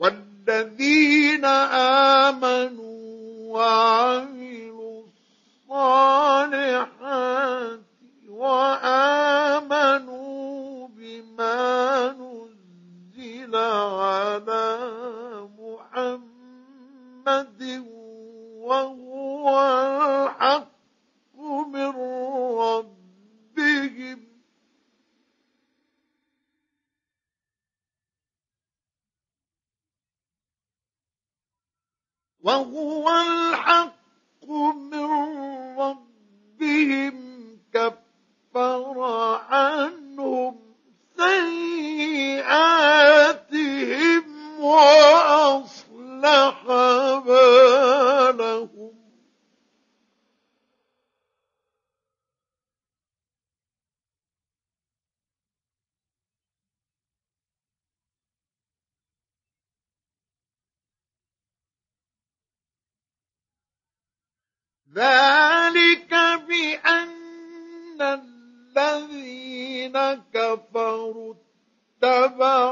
والذين آمنوا وعملوا الصالحات وآمنوا بما نزل على محمد وهو الحق. وهو الحق من كفروا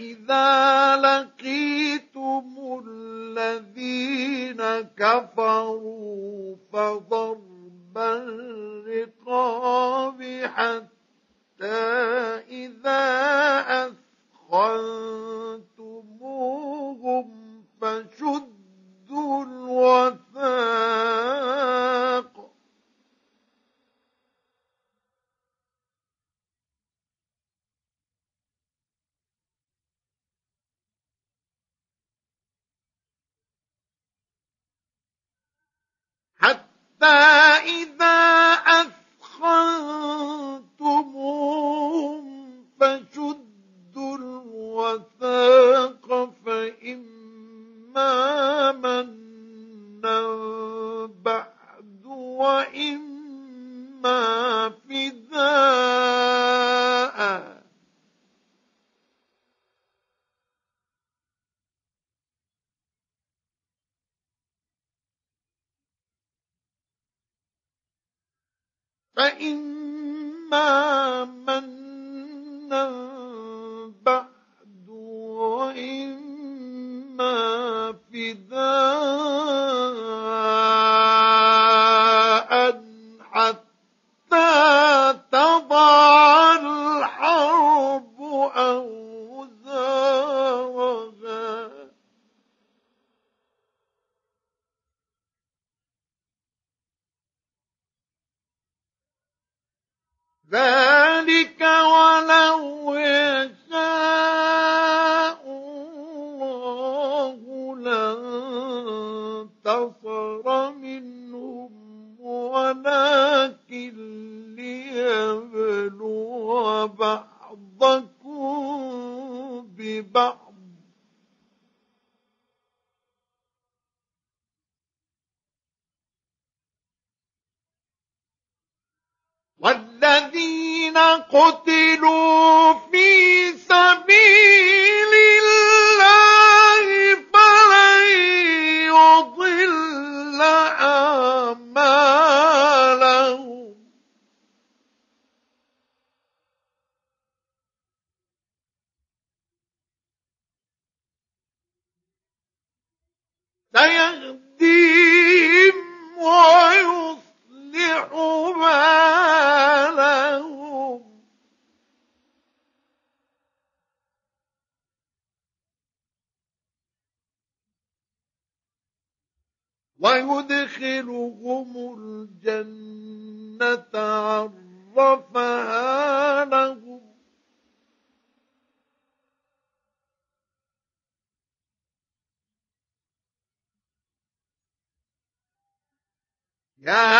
فإذا لقيتم الذين كفروا والذين قتلوا Ajá.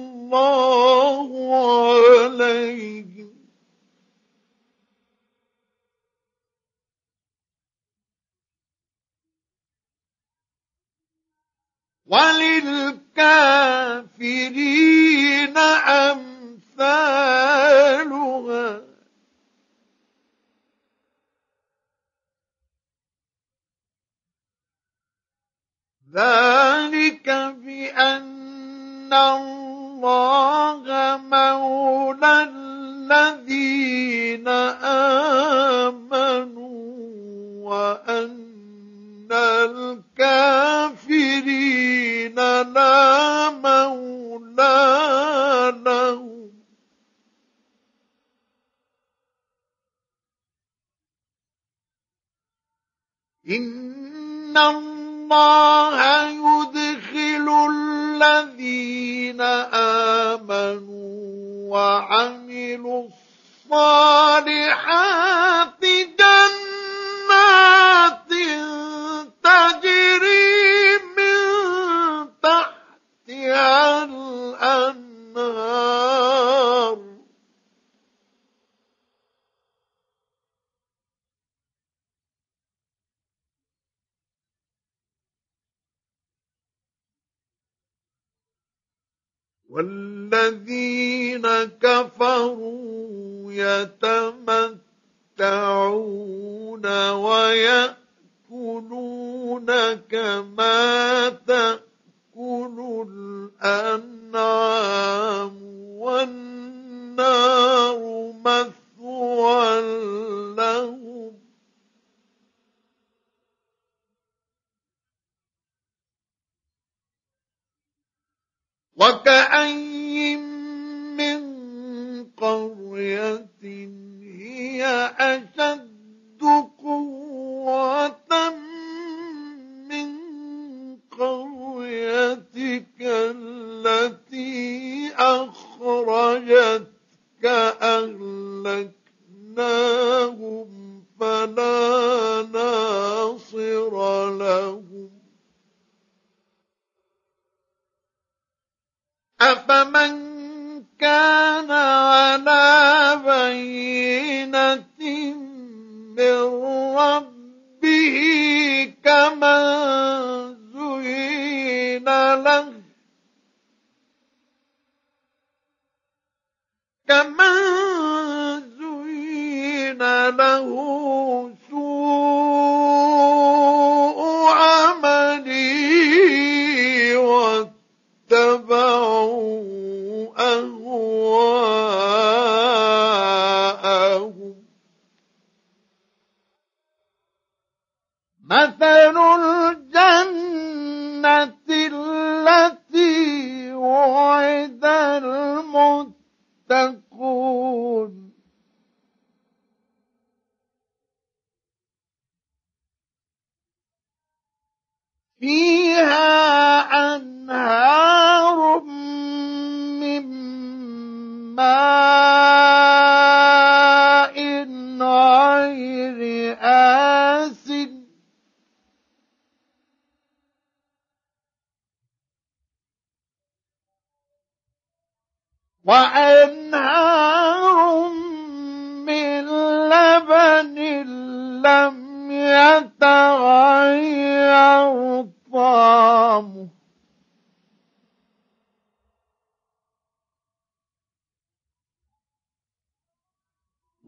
عليهم وللكافرين أمثالها. ذلك بأن الله مولى الذين آمنوا وأن الكافرين لا مولى لهم. إن الله يدخل الذين آمنوا وعملوا الصالحات جنات تجري من تحتها والذين كفروا يتمتعون ويأكلون كما تأكل الأنعام والنار مثوى لهم. وكأي من قرية هي أشد قوة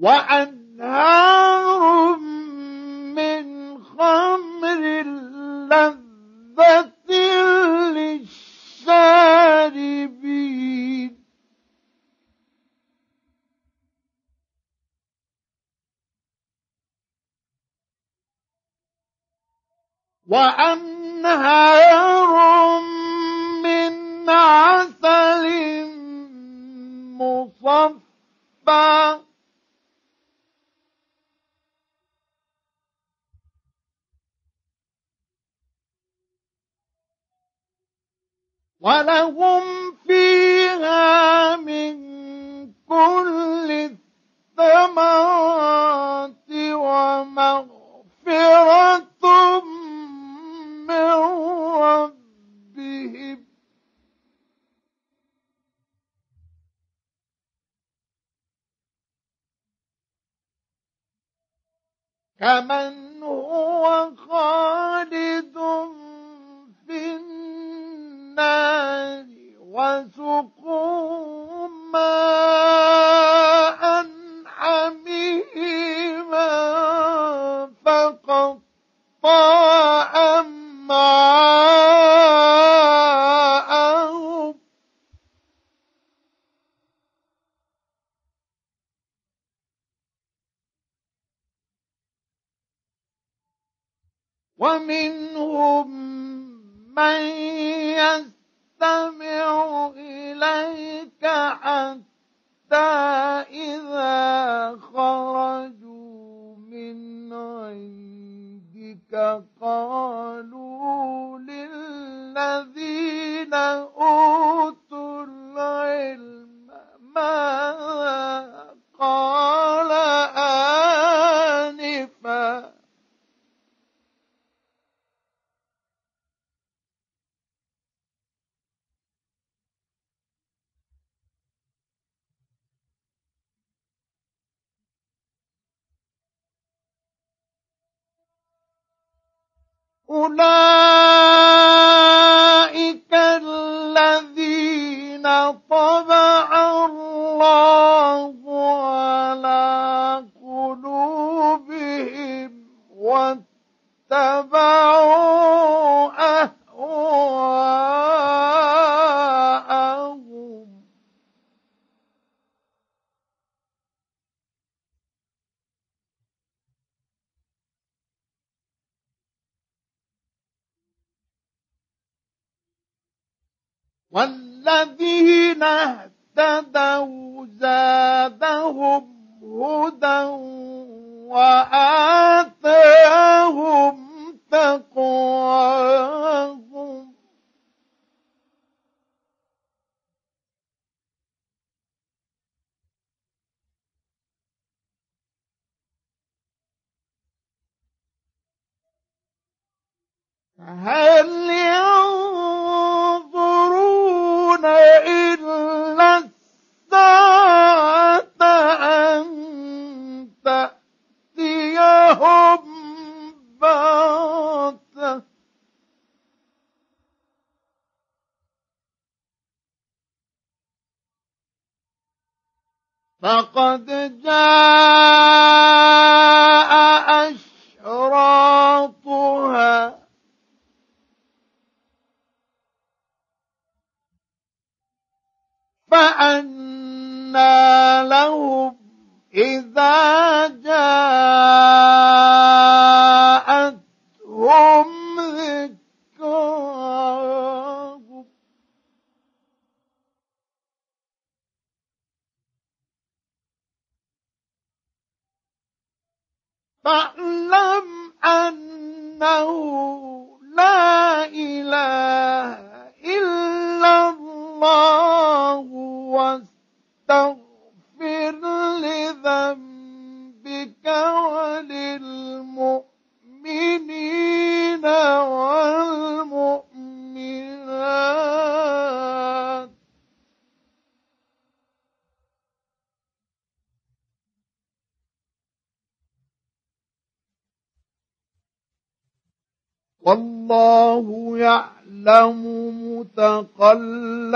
وأنهار من خمر لذة للشاربين. وأنهار ولهم فيها من كل الثمرات ومغفرة من ربهم. كمن هو خالد يَرْزُقُ أولئك فقد جاء أشراطها. فأنى لهم إذا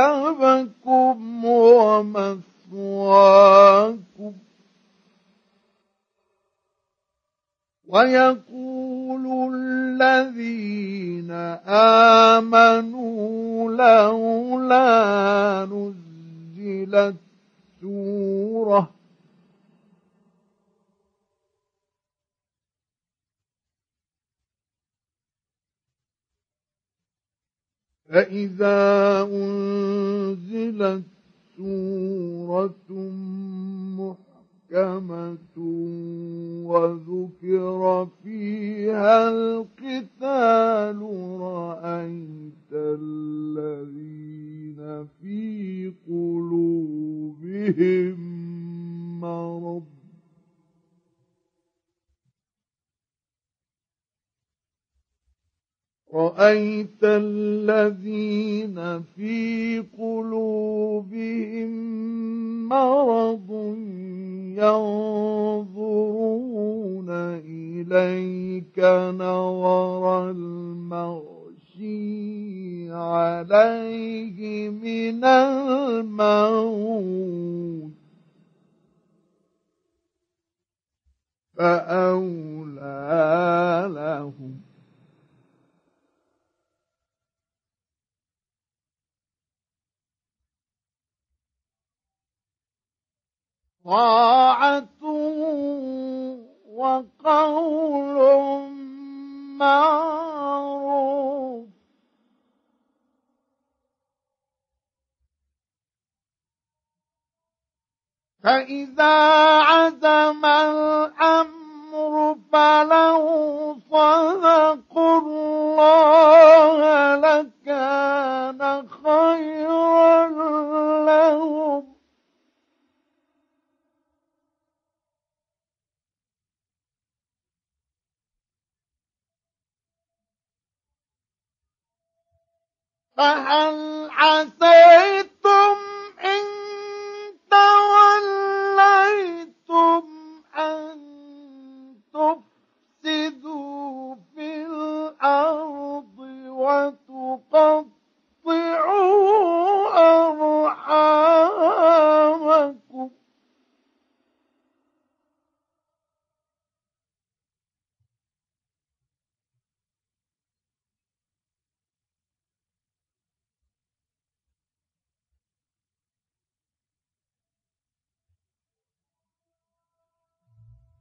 متقلبكم ومثواكم مثواكم ويقول الذين آمنوا لولا نزلت سورة فإذا أنزلت سورة محكمة وذكر فيها القتال رأيت الذين في قلوبهم مرض رأيت الذين في قلوبهم طاعة وقول معروف. فإذا عزم الأمر فهل عسيتم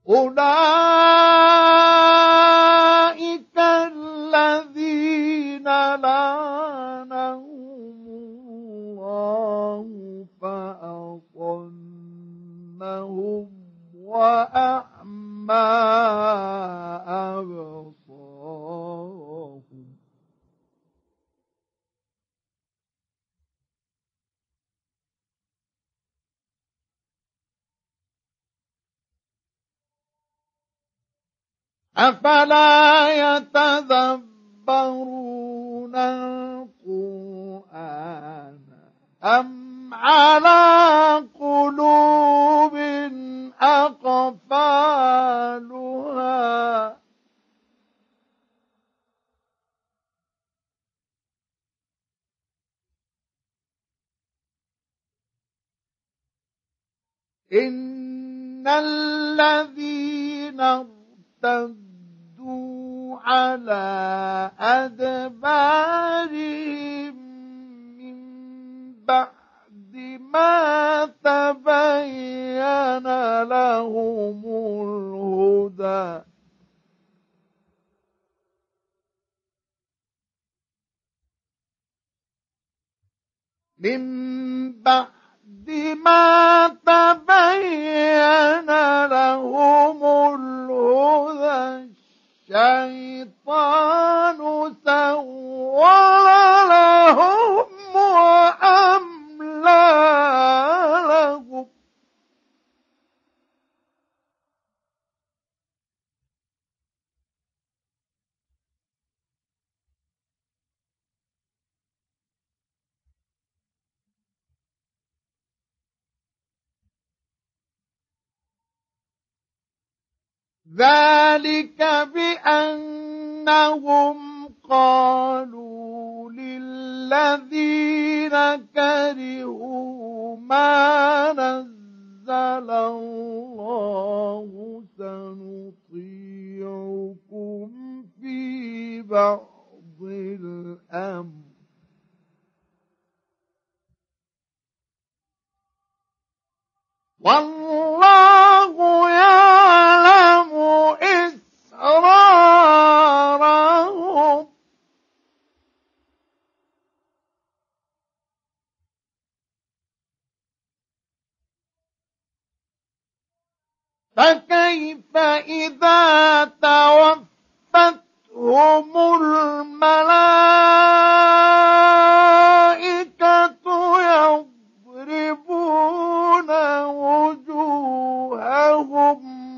أولئك أفلا على أدبارهم من بعد ما تبين لهم الهدى. من بعد ما تبين لهم الهدى. الشيطان سول لهم وأملى لهم ذلك بأنهم قالوا للذين كرهوا ما نزل الله سنطيعكم في بعض الأمر. والله يعلم إسرارهم فكيف إذا توفتهم الملائكة يضربون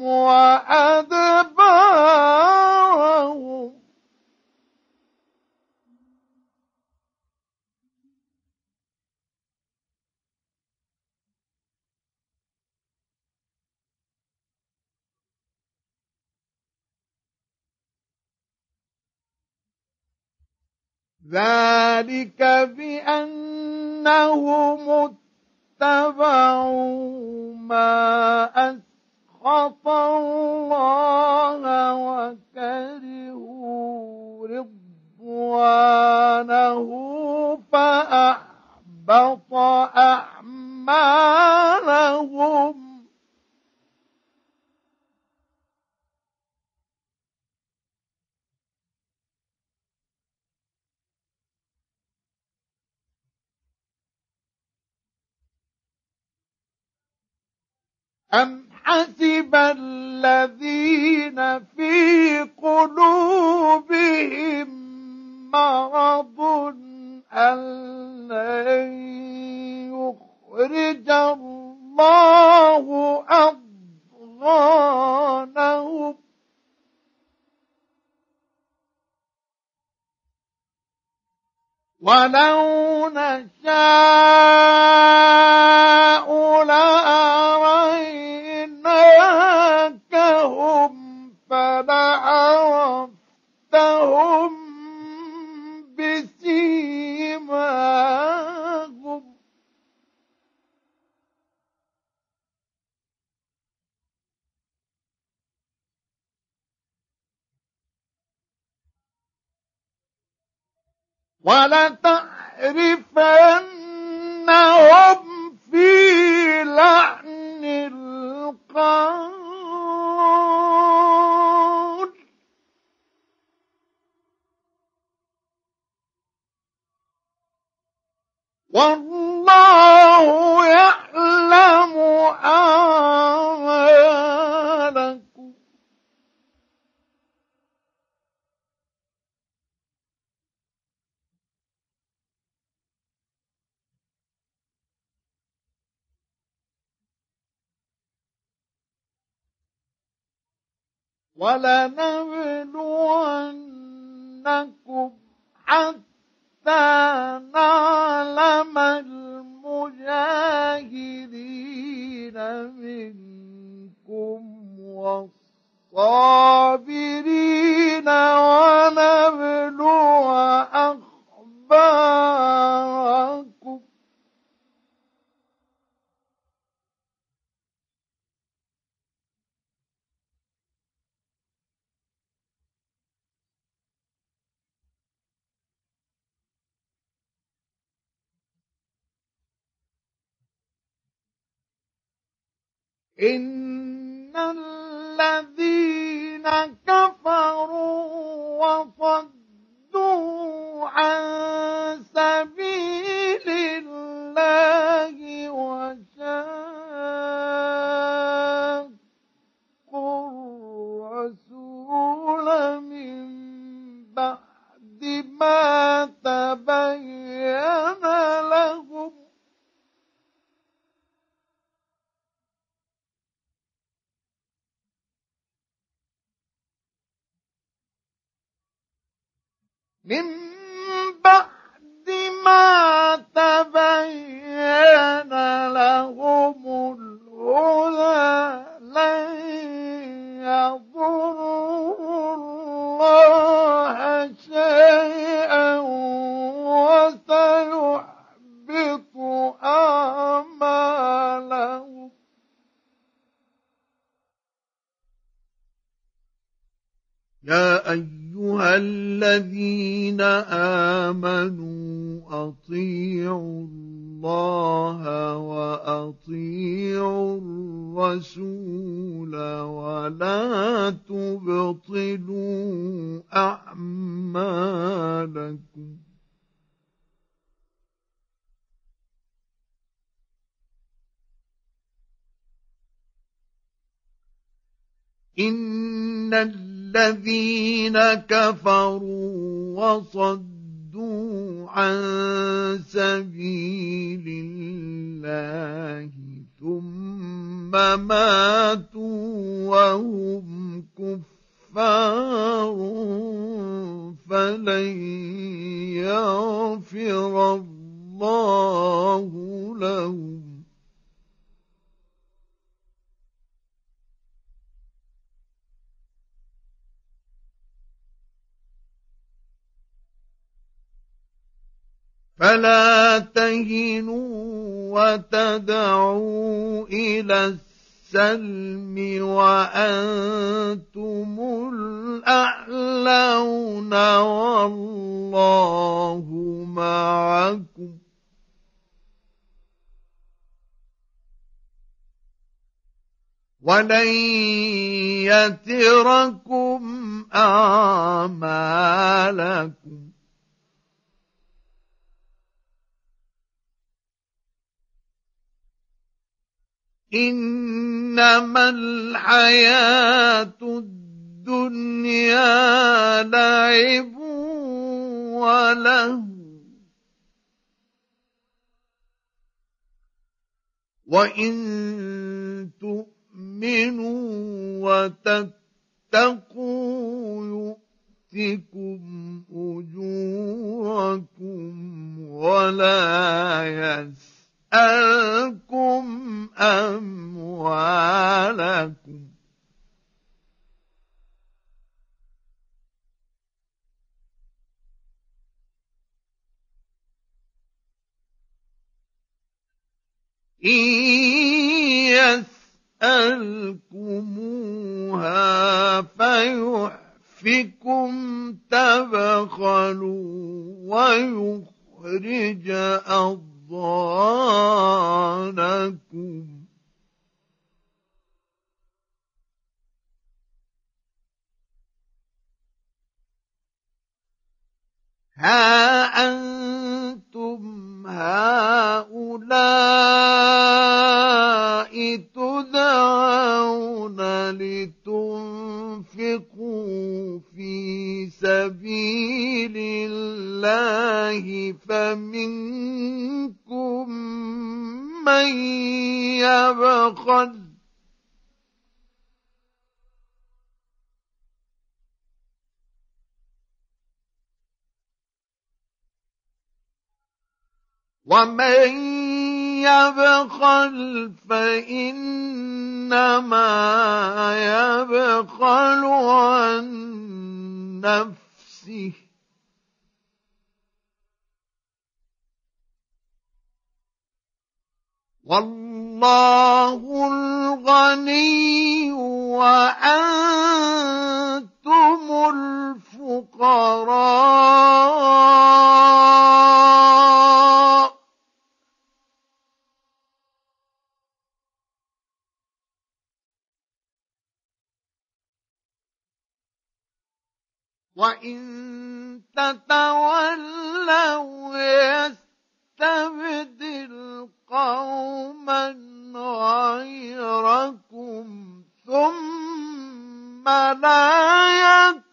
وأدبارهم. ذلك بأنهم اتبعوا ما أسخط الله وكرهوا رضوانه فأحبط أعمالهم. أم حسب الذين في قلوبهم مرض أن لن يخرج الله أضغانهم. ولو نشاء لأريناكهم فلعرفتهم بسيماهم. ولتعرفنهم في لحن ولنبلونكم إن الذين كفروا وصدوا عن من بعد ما كفروا وصدوا عن سبيل الله ثم ماتوا وهم كفار فلن يغفر الله لهم. فلا تهنوا وتدعوا إلى السلم وأنتم الأعلون والله معكم. ولن يتركم أعمالكم. إنما الحياة الدنيا لعب وله. وإن تؤمنوا وتتقوا يؤتكم أجوركم ولا يسر. يسألكم أموالكم. إن يسألكموها فيحفكم تبخلوا ويخرج أضل أضغانكم ها أنتم هؤلاء تدعون لتنفقوا في سبيل الله فمنكم من يبخل ومن يبخل فإنما يبخل عن نفسه والله الغني وأنتم تتولوا يستبدل قوما غيركم ثم لا يكون